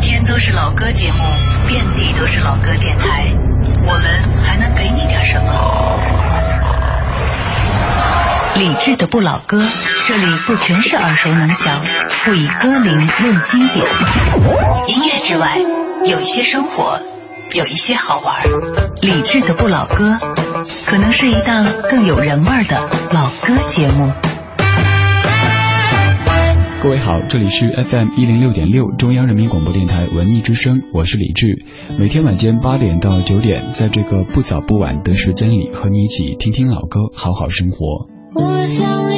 天都是老歌节目，遍地都是老歌电台，我们还能给你点什么？理智的不老歌，这里不全是耳熟能详，不以歌龄论经典。音乐之外，有一些生活，有一些好玩。理智的不老歌，可能是一档更有人味的老歌节目。各位好，这里是 FM 一零六点六中央人民广播电台文艺之声，我是李志。每天晚间八点到九点，在这个不早不晚的时间里，和你一起听听老歌，好好生活。我想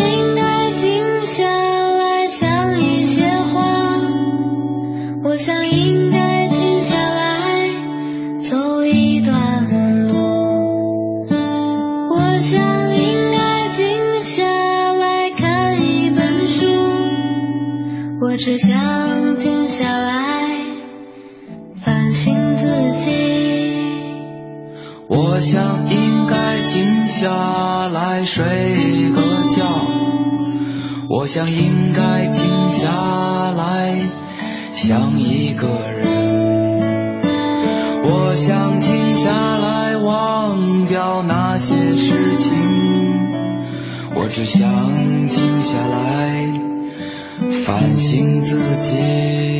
只想静下来反省自己。我想应该静下来睡个觉，我想应该静下来想一个人，我想静下来忘掉那些事情，我只想静下来反省自己。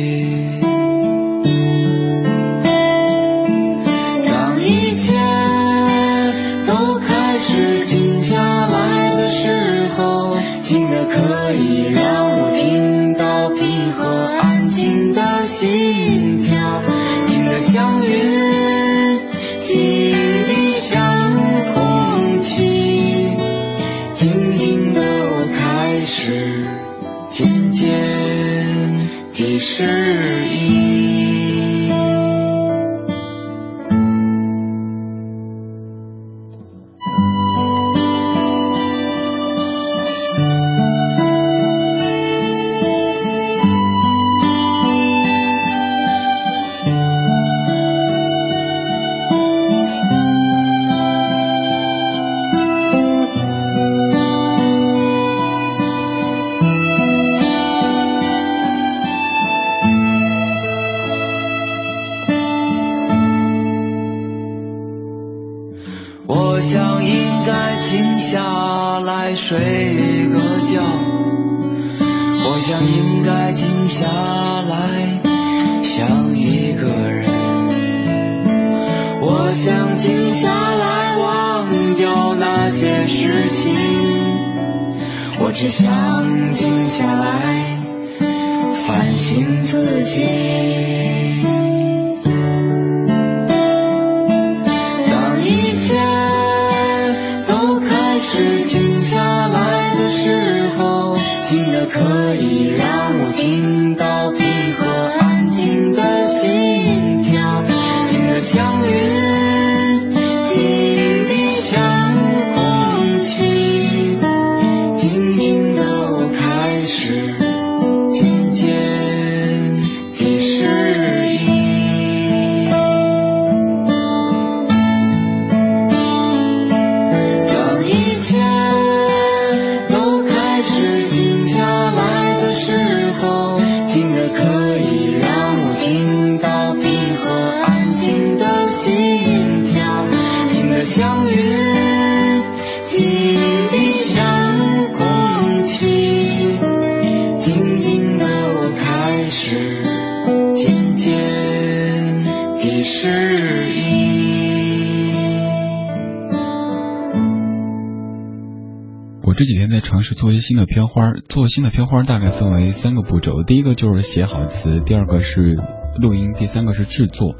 天在尝试做新的片花，做新的片花大概分为三个步骤，第一个就是写好词，第二个是录音，第三个是制作。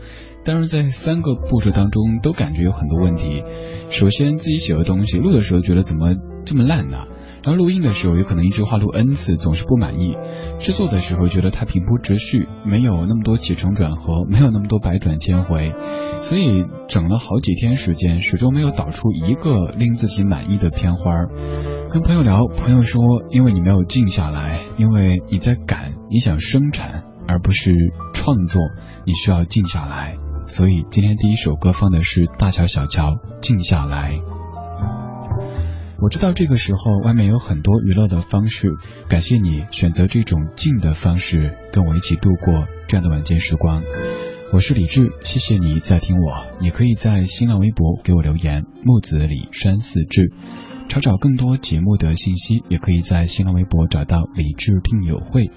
但是在三个步骤当中都感觉有很多问题。首先自己写的东西录的时候觉得怎么这么烂呢、然后录音的时候有可能一句话录 n 次，总是不满意；制作的时候觉得它平铺直叙，没有那么多起承转合，没有那么多百转千回，所以整了好几天时间，始终没有导出一个令自己满意的片花。跟朋友聊，朋友说，因为你没有静下来，因为你在赶，你想生产，而不是创作，你需要静下来。所以今天第一首歌放的是大乔小乔《静下来》。我知道这个时候外面有很多娱乐的方式，感谢你选择这种静的方式跟我一起度过这样的晚间时光。我是李志，谢谢你在听我。你可以在新浪微博给我留言“木子李山四志”，查找更多节目的信息，也可以在新浪微博找到李志听友会。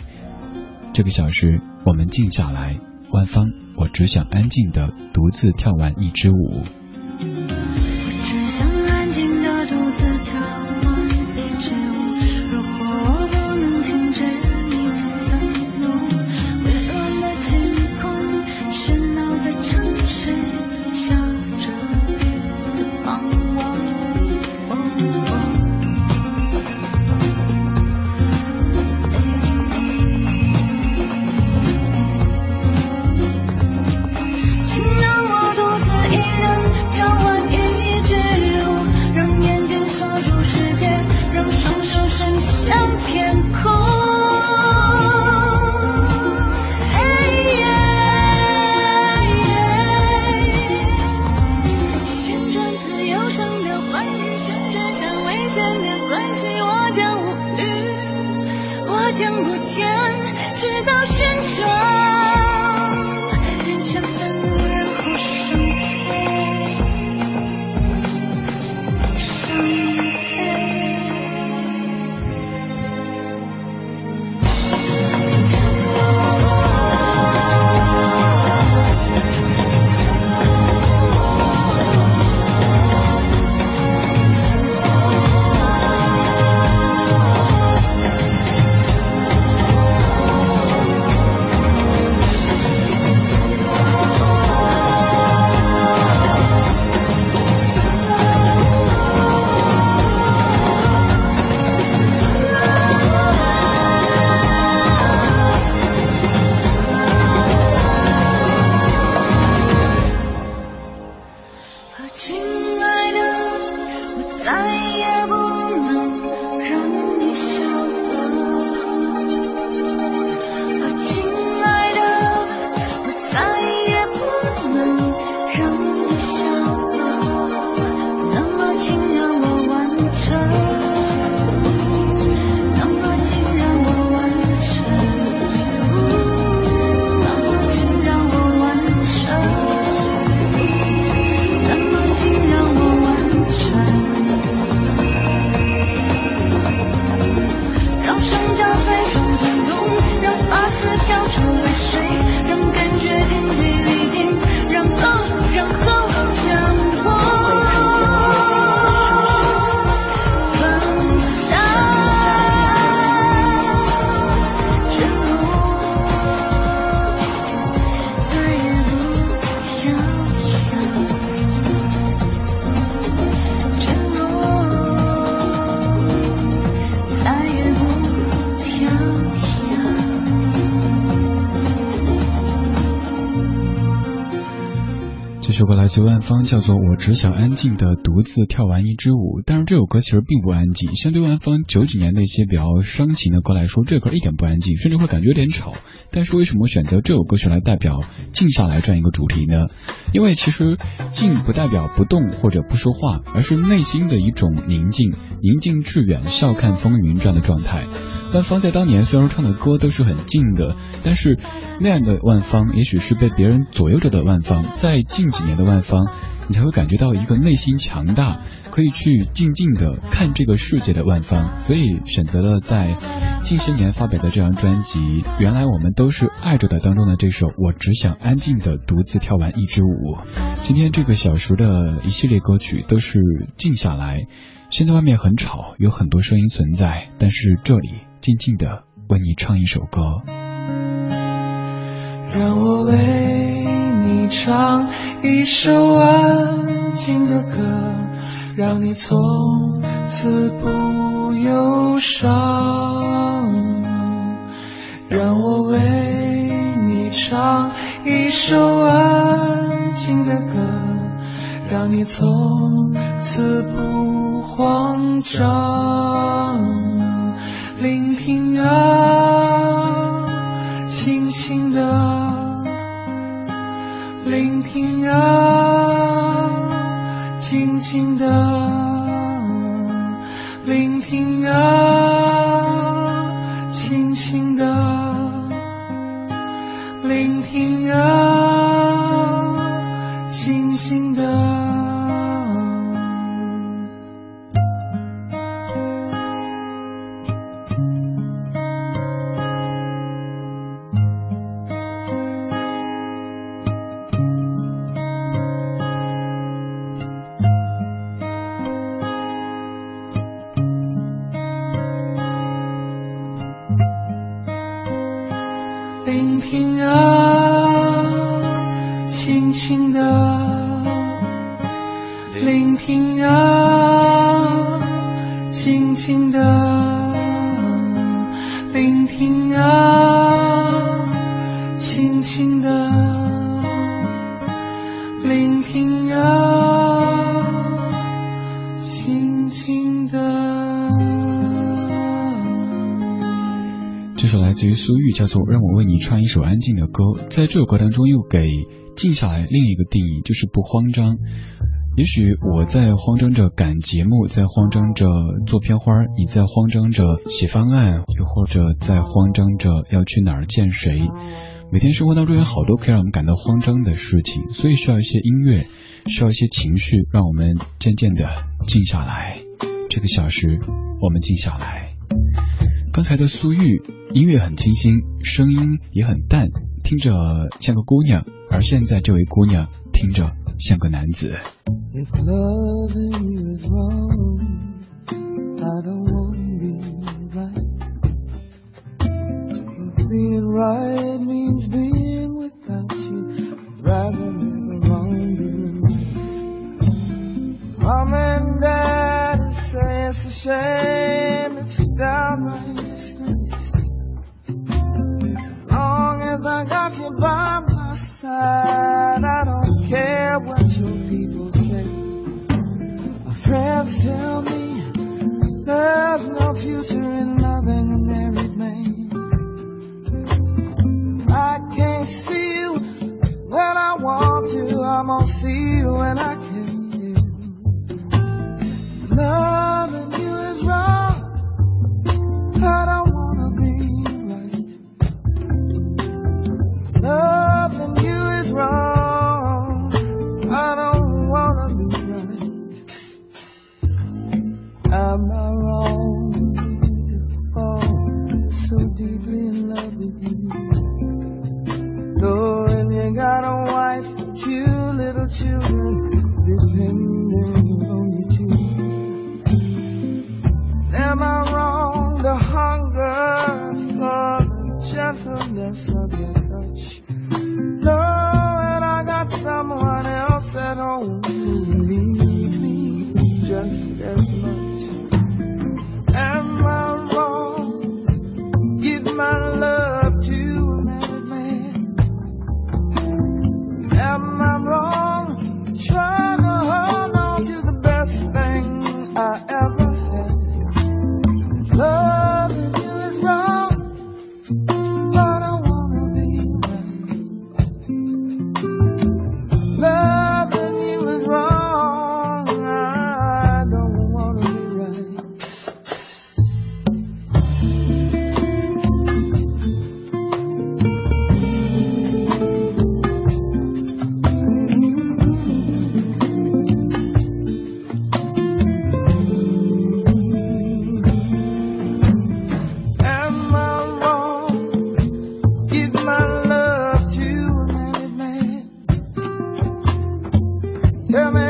这个小时我们静下来，万芳，我只想安静的独自跳完一支舞。这首歌来自万芳，叫做《我只想安静的独自跳完一支舞》。但是这首歌其实并不安静，相对万芳九几年的一些比较伤情的歌来说，这歌一点不安静，甚至会感觉有点吵。但是为什么选择这首歌曲来代表静下来这样一个主题呢？因为其实静不代表不动或者不说话，而是内心的一种宁静，宁静致远，笑看风云这样的状态。万芳在当年虽然唱的歌都是很静的，但是那样的万芳，也许是被别人左右着的万芳。在近几年的万芳，你才会感觉到一个内心强大，可以去静静的看这个世界的万芳。所以选择了在近些年发表的这张专辑《原来我们都是爱着的》当中的这首《我只想安静的独自跳完一支舞》。今天这个小时的一系列歌曲都是静下来。现在外面很吵，有很多声音存在，但是这里静静的为你唱一首歌。让我为你唱一首安静的歌，让你从此不忧伤。让我为你唱一首安静的歌，让你从此不慌张。聆听啊，轻轻的聆听啊，轻轻的这首来自于苏玉，叫做《让我为你唱一首安静的歌》。在这首歌当中，又给静下来另一个定义，就是不慌张。也许我在慌张着赶节目，在慌张着做片花，你在慌张着写方案，又或者在慌张着要去哪儿见谁。每天生活当中有好多可以让我们感到慌张的事情，所以需要一些音乐，需要一些情绪，让我们渐渐的静下来。这个小时，我们静下来。刚才的苏玉音乐很清新，声音也很淡，听着像个姑娘；而现在这位姑娘听着像个男子。As I got you by my side, I don't care what your people say. My friends tell me there's no future in loving a married man. I can't see you when I want to, I'm gonna see you when I can. Loving you is wrong. I don't Tell me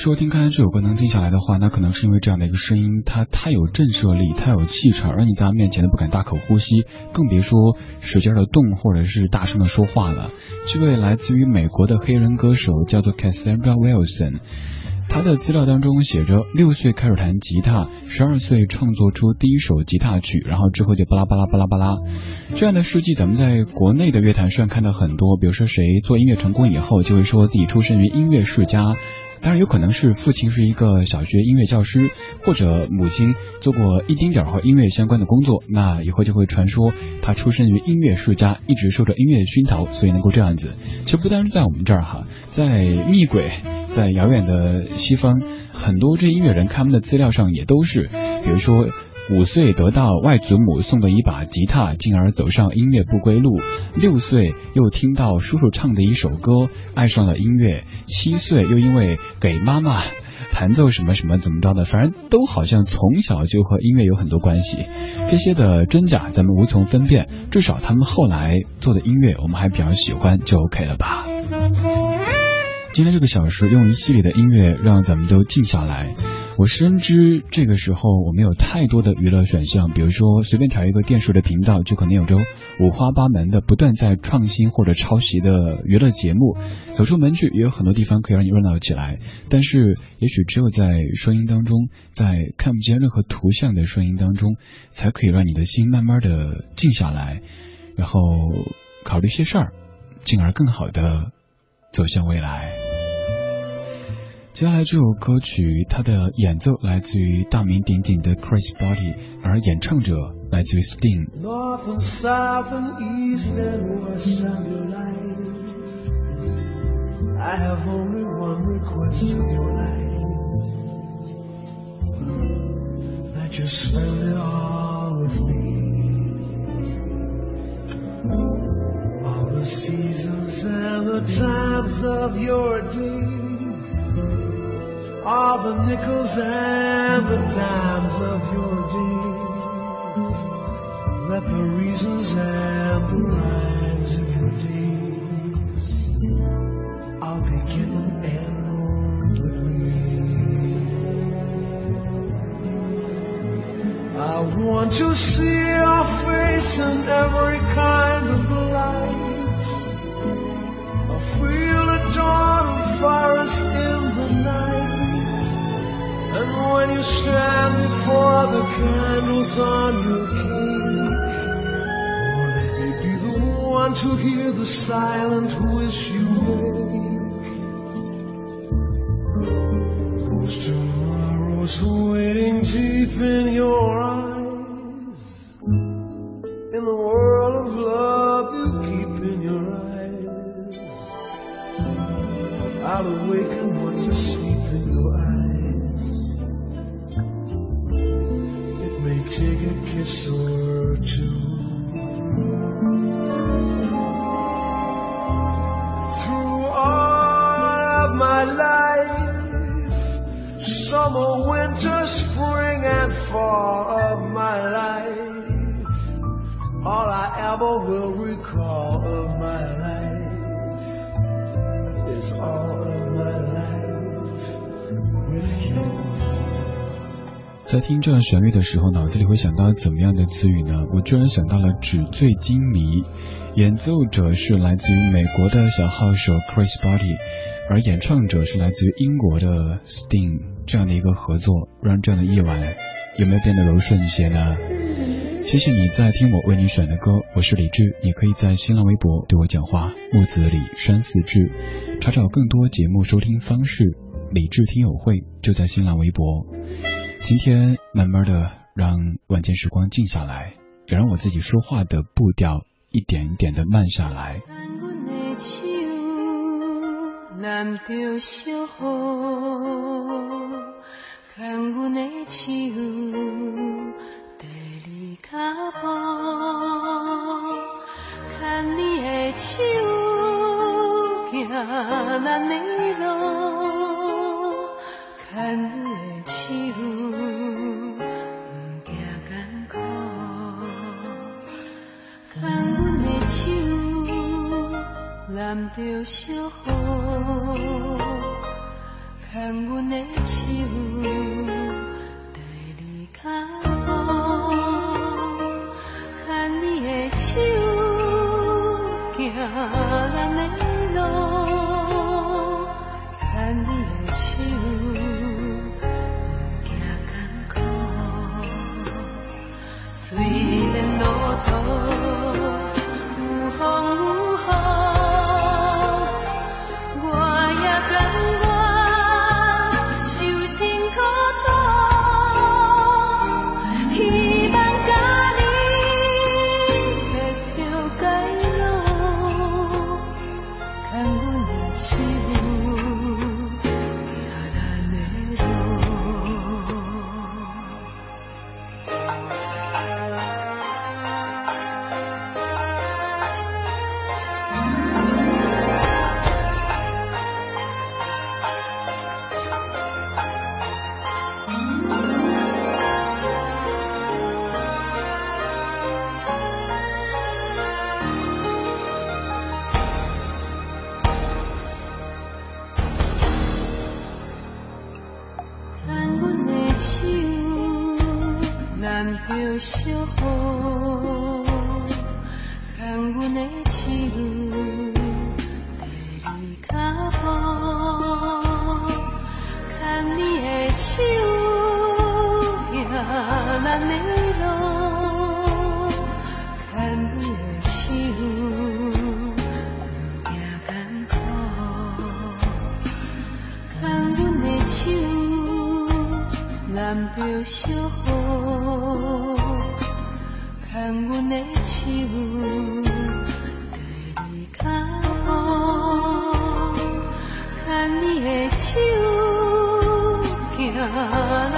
说听刚才这首歌能静下来的话，那可能是因为这样的一个声音，它太有震慑力，太有气场，而你在它面前都不敢大口呼吸，更别说使劲的动或者是大声的说话了。这位来自于美国的黑人歌手叫做 Cassandra Wilson。他的资料当中写着，六岁开始弹吉他，十二岁创作出第一首吉他曲，然后之后就巴拉巴拉巴拉巴拉。这样的事迹咱们在国内的乐坛上看到很多，比如说谁做音乐成功以后，就会说自己出身于音乐世家。当然有可能是父亲是一个小学音乐教师，或者母亲做过一丁点儿和音乐相关的工作，那以后就会传说他出生于音乐世家，一直受着音乐熏陶，所以能够这样子。其实不单是在我们这儿哈，在密轨。在遥远的西方，很多这音乐人他们的资料上也都是，比如说五岁得到外祖母送的一把吉他，进而走上音乐不归路；六岁又听到叔叔唱的一首歌，爱上了音乐；七岁又因为给妈妈弹奏什么什么怎么着的，反正都好像从小就和音乐有很多关系。这些的真假咱们无从分辨，至少他们后来做的音乐我们还比较喜欢，就 OK 了吧。今天这个小时用一系列的音乐让咱们都静下来。我深知这个时候我们有太多的娱乐选项，比如说随便调一个电视的频道，就可能有着五花八门的、不断在创新或者抄袭的娱乐节目。走出门去也有很多地方可以让你热闹起来，但是也许只有在声音当中，在看不见任何图像的声音当中，才可以让你的心慢慢的静下来，然后考虑些事儿，进而更好的。走向未来。接下来这首歌曲，它的演奏来自于大名鼎鼎的 Chris Body，而演唱者来自于 Sting。the seasons and the times of your day are the nickels and the dimes of your days. Let the reasons and the 在听这样旋律的时候，脑子里会想到怎么样的词语呢？我居然想到了纸醉金迷。演奏者是来自于美国的小号手 Chris Body，而演唱者是来自于英国的 Sting。这样的一个合作，让这样的夜晚有没有变得柔顺一些呢？谢谢你在听我为你选的歌，我是李志，你可以在新浪微博对我讲话，木子李山四志，查找更多节目收听方式，李志听友会就在新浪微博。今天慢慢的让晚间时光静下来，也让我自己说话的步调一点一点的慢下来。揽着小雨，牵阮的手，在你脚步，牵你的手，毋惊艰苦。牵阮的手，淋着小雨。牵阮的手，缀你走。路你的手，行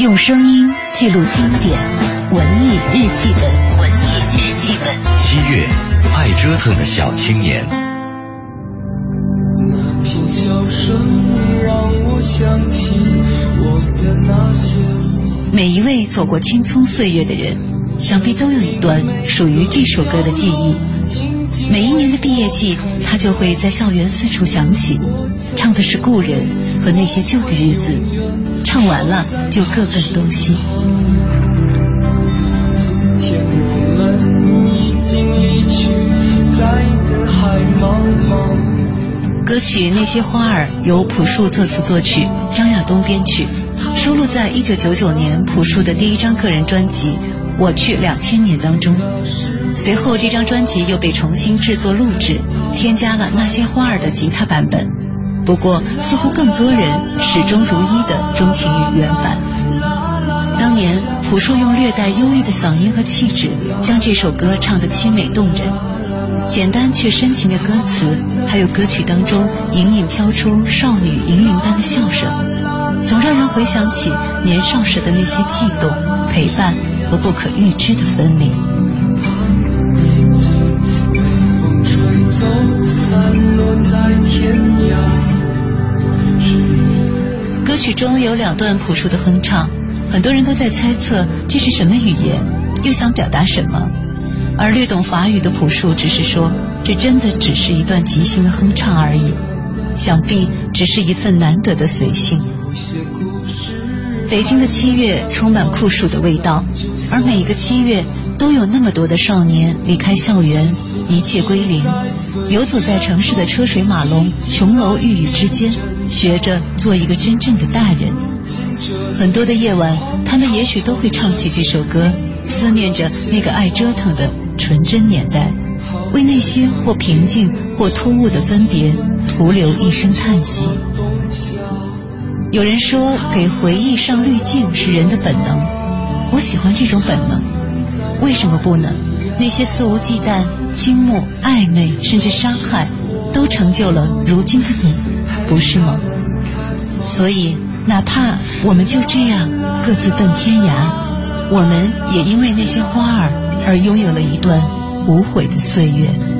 用声音记录经典，文艺日记本，文艺日记本。七月，爱折腾的小青年。那片笑声让我想起我的那些。每一位走过青葱岁月的人，想必都有一段属于这首歌的记忆。每一年的毕业季，他就会在校园四处响起，唱的是故人和那些旧的日子，唱完了就各奔东西。歌曲《那些花儿》由朴树作词作曲，张亚东编曲，收录在1999年朴树的第一张个人专辑《我去两千年》当中。随后，这张专辑又被重新制作录制，添加了《那些花儿》的吉他版本。不过，似乎更多人始终如一的钟情于原版。当年，朴树用略带忧郁的嗓音和气质，将这首歌唱得凄美动人。简单却深情的歌词，还有歌曲当中隐隐飘出少女银铃般的笑声，总让人回想起年少时的那些悸动、陪伴和不可预知的分离。风吹走散落在天涯。歌曲中有两段朴树的哼唱，很多人都在猜测这是什么语言，又想表达什么。而略懂法语的朴树只是说，这真的只是一段即兴的哼唱而已，想必只是一份难得的随性。北京的七月充满酷暑的味道，而每一个七月都有那么多的少年离开校园，一切归零，游走在城市的车水马龙、琼楼玉宇之间，学着做一个真正的大人。很多的夜晚，他们也许都会唱起这首歌，思念着那个爱折腾的纯真年代，为那些或平静或突兀的分别，徒留一声叹息。有人说，给回忆上滤镜是人的本能，我喜欢这种本能。为什么不能？那些肆无忌惮、倾慕、暧昧，甚至伤害，都成就了如今的你，不是吗？所以，哪怕我们就这样各自奔天涯，我们也因为那些花儿而拥有了一段无悔的岁月。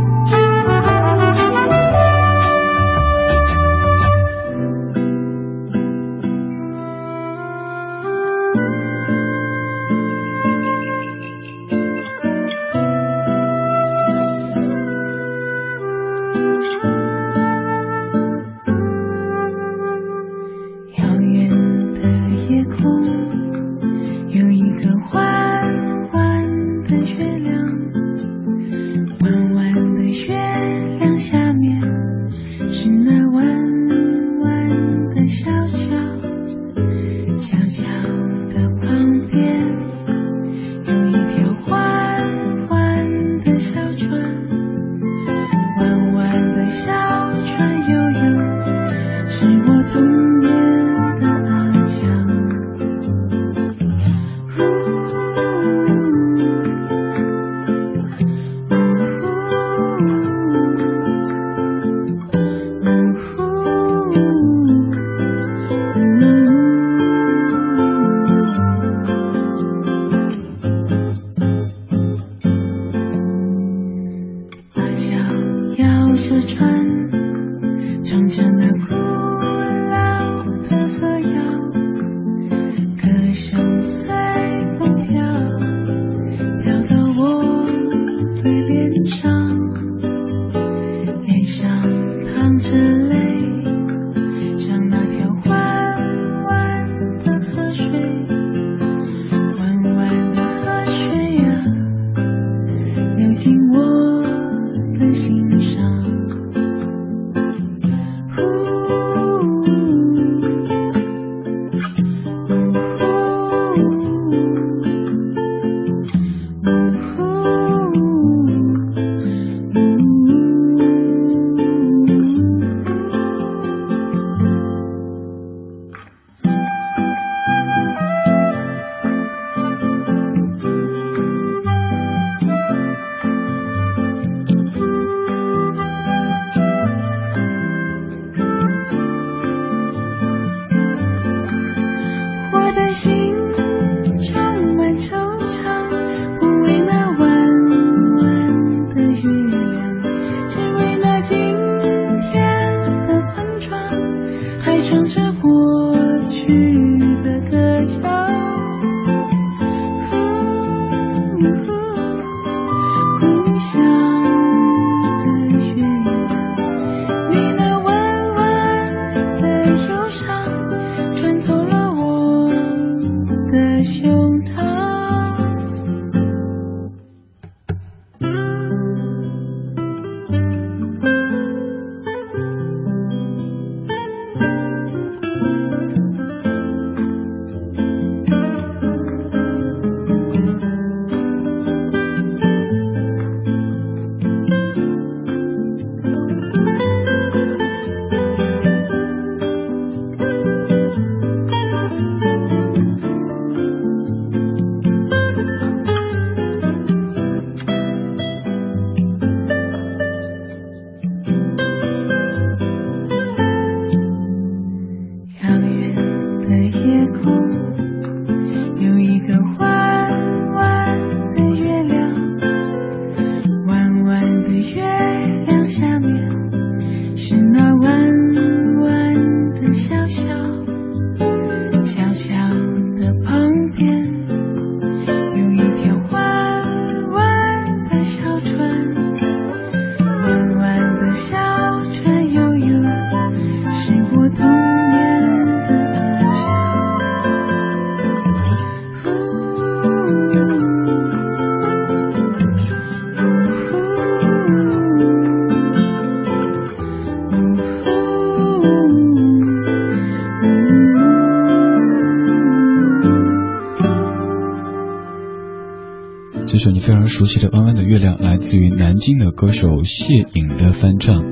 京的歌手谢颖的翻唱。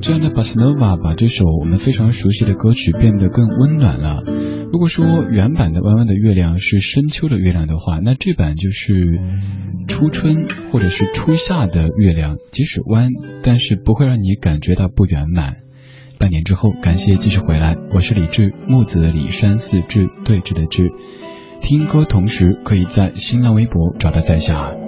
这样的巴斯诺瓦把这首我们非常熟悉的歌曲变得更温暖了。如果说原版的《弯弯的月亮》是深秋的月亮的话，那这版就是初春或者是初夏的月亮，即使弯，但是不会让你感觉到不圆满。半年之后，感谢继续回来，我是李志，木子李山四志对峙的志。听歌同时，可以在新浪微博找到在下。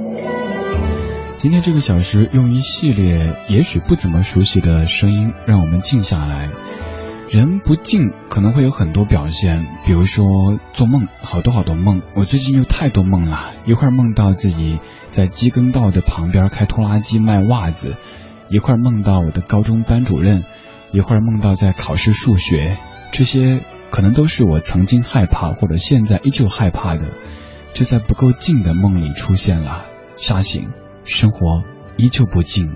今天这个小时用一系列也许不怎么熟悉的声音，让我们静下来。人不静可能会有很多表现，比如说做梦，好多好多梦。我最近又太多梦了，一会儿梦到自己在机耕道的旁边开拖拉机卖袜子，一会儿梦到我的高中班主任，一会儿梦到在考试数学，这些。可能都是我曾经害怕，或者现在依旧害怕的，就在不够静的梦里出现了。沙醒，生活依旧不尽。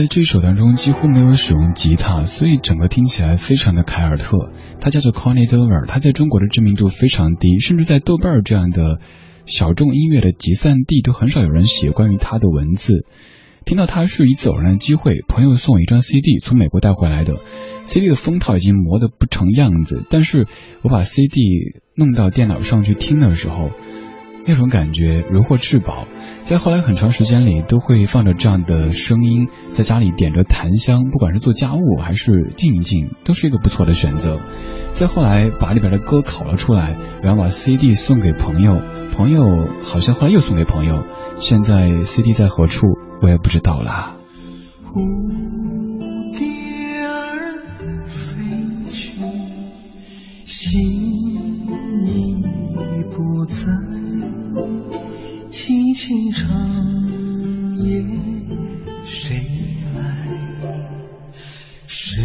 在这首当中几乎没有使用吉他，所以整个听起来非常的凯尔特。他叫做 Connie Dover，他在中国的知名度非常低，甚至在豆瓣这样的小众音乐的集散地都很少有人写关于他的文字。听到他是一次偶然的机会，朋友送我一张 CD，从美国带回来的。CD 的封套已经磨得不成样子，但是我把 CD 弄到电脑上去听的时候。那种感觉如获至宝，在后来很长时间里都会放着这样的声音，在家里点着檀香，不管是做家务还是静一静，都是一个不错的选择。再后来把里边的歌拷了出来，然后把 CD 送给朋友，朋友好像后来又送给朋友，现在 CD 在何处我也不知道了。蝴蝶儿飞去，心已不在。凄凄长夜，谁来？是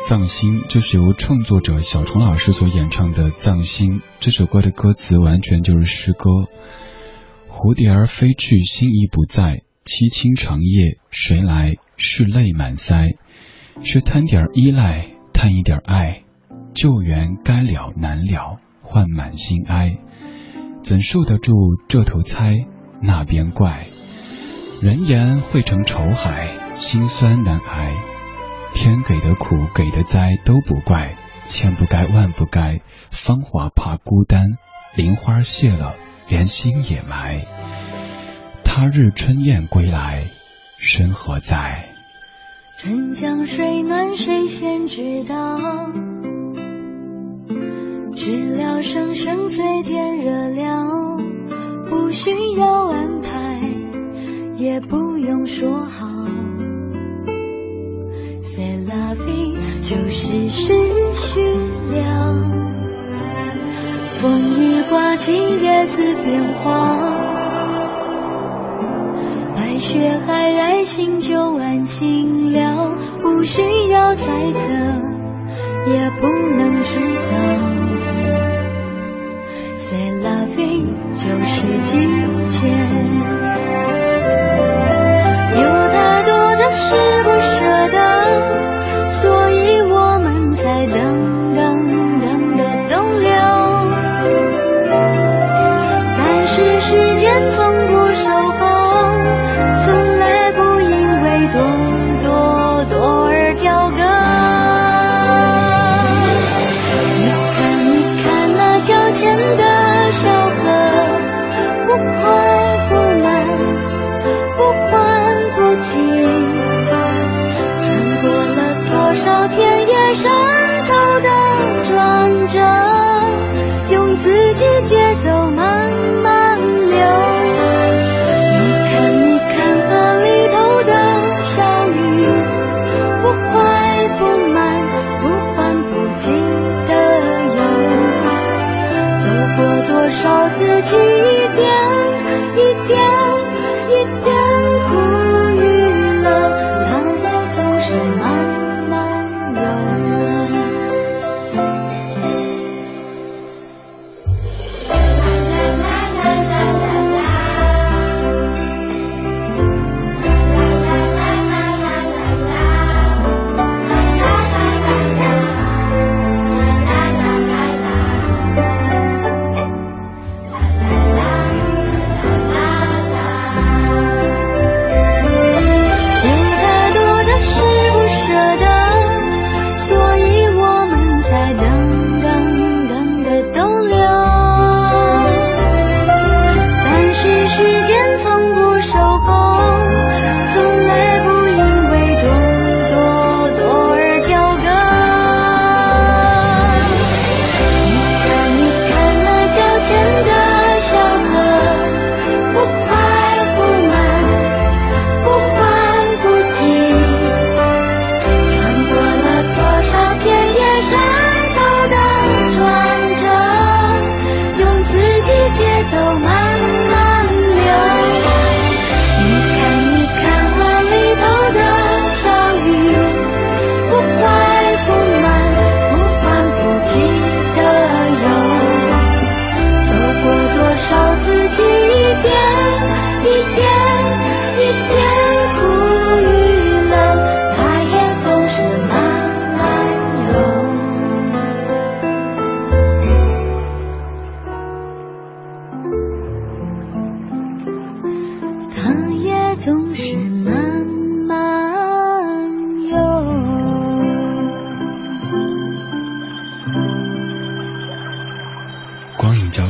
藏心，这是由创作者小虫老师所演唱的《葬心》。这首歌的歌词完全就是诗歌。蝴蝶儿飞去，心已不在。凄清长夜，谁来？是泪满腮。是贪点依赖，贪一点爱。旧缘该了难了，换满心哀。怎受得住这头猜？那边怪。人言汇成愁海，心酸难挨。天给的苦，给的灾都不怪，千不该万不该，芳华怕孤单，林花谢了，连心也埋。他日春燕归来，身何在？春江水暖谁先知道？知了声声最甜热了，不需要安排，也不用说好。C'est la vie，就是时序了。风雨刮起叶子变化，白雪皑皑心就安静了，不需要猜测，也不能制造。C'est la vie，就是季节。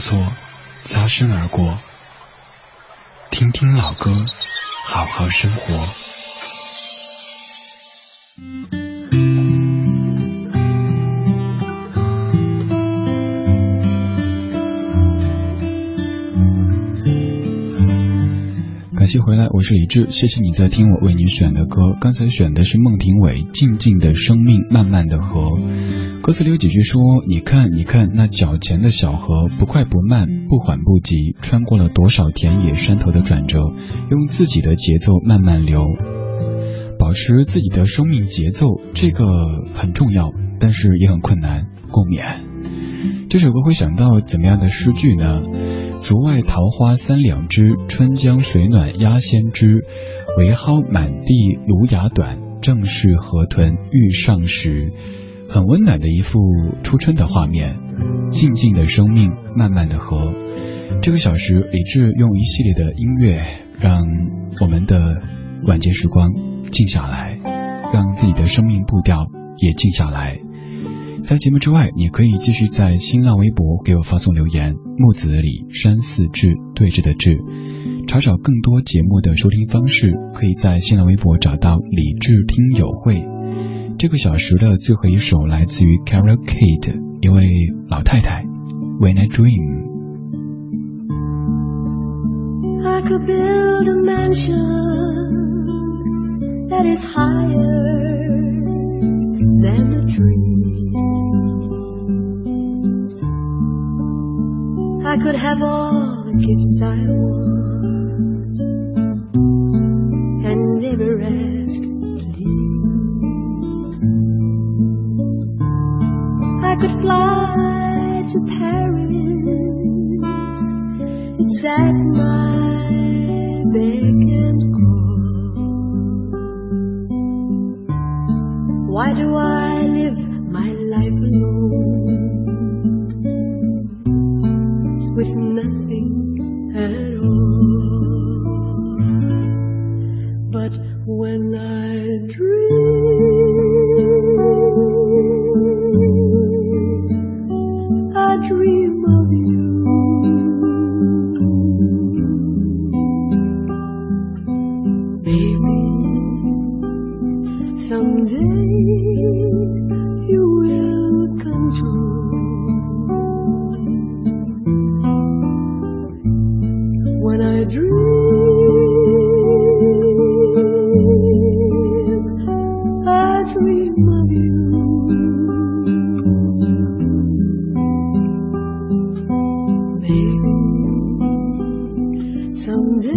错擦身而过听听老歌好好生活。回来，我是李志，谢谢你在听我为你选的歌。刚才选的是孟庭苇《静静的生命，慢慢的河》。歌词里有几句说：“你看，你看那脚前的小河，不快不慢，不缓不急，穿过了多少田野山头的转折，用自己的节奏慢慢流，保持自己的生命节奏，这个很重要，但是也很困难。”共勉。这首歌会想到怎么样的诗句呢？竹外桃花三两枝，春江水暖鸭先知。苇蒿满地芦芽短，正是河豚欲上时。很温暖的一幅初春的画面，静静的生命，慢慢的河。这个小时，李志用一系列的音乐，让我们的晚间时光静下来，让自己的生命步调也静下来。在节目之外，你可以继续在新浪微博给我发送留言。木子李山寺志对峙的志，查找更多节目的收听方式，可以在新浪微博找到李志听友会。这个小时的最后一首来自于 Carol Kate，一位老太太。When I Dream。I could build a mansion that is higher than the trees. I could have all the gifts I want and never ask please. I could fly to Paris. It's at my beck and 你曾经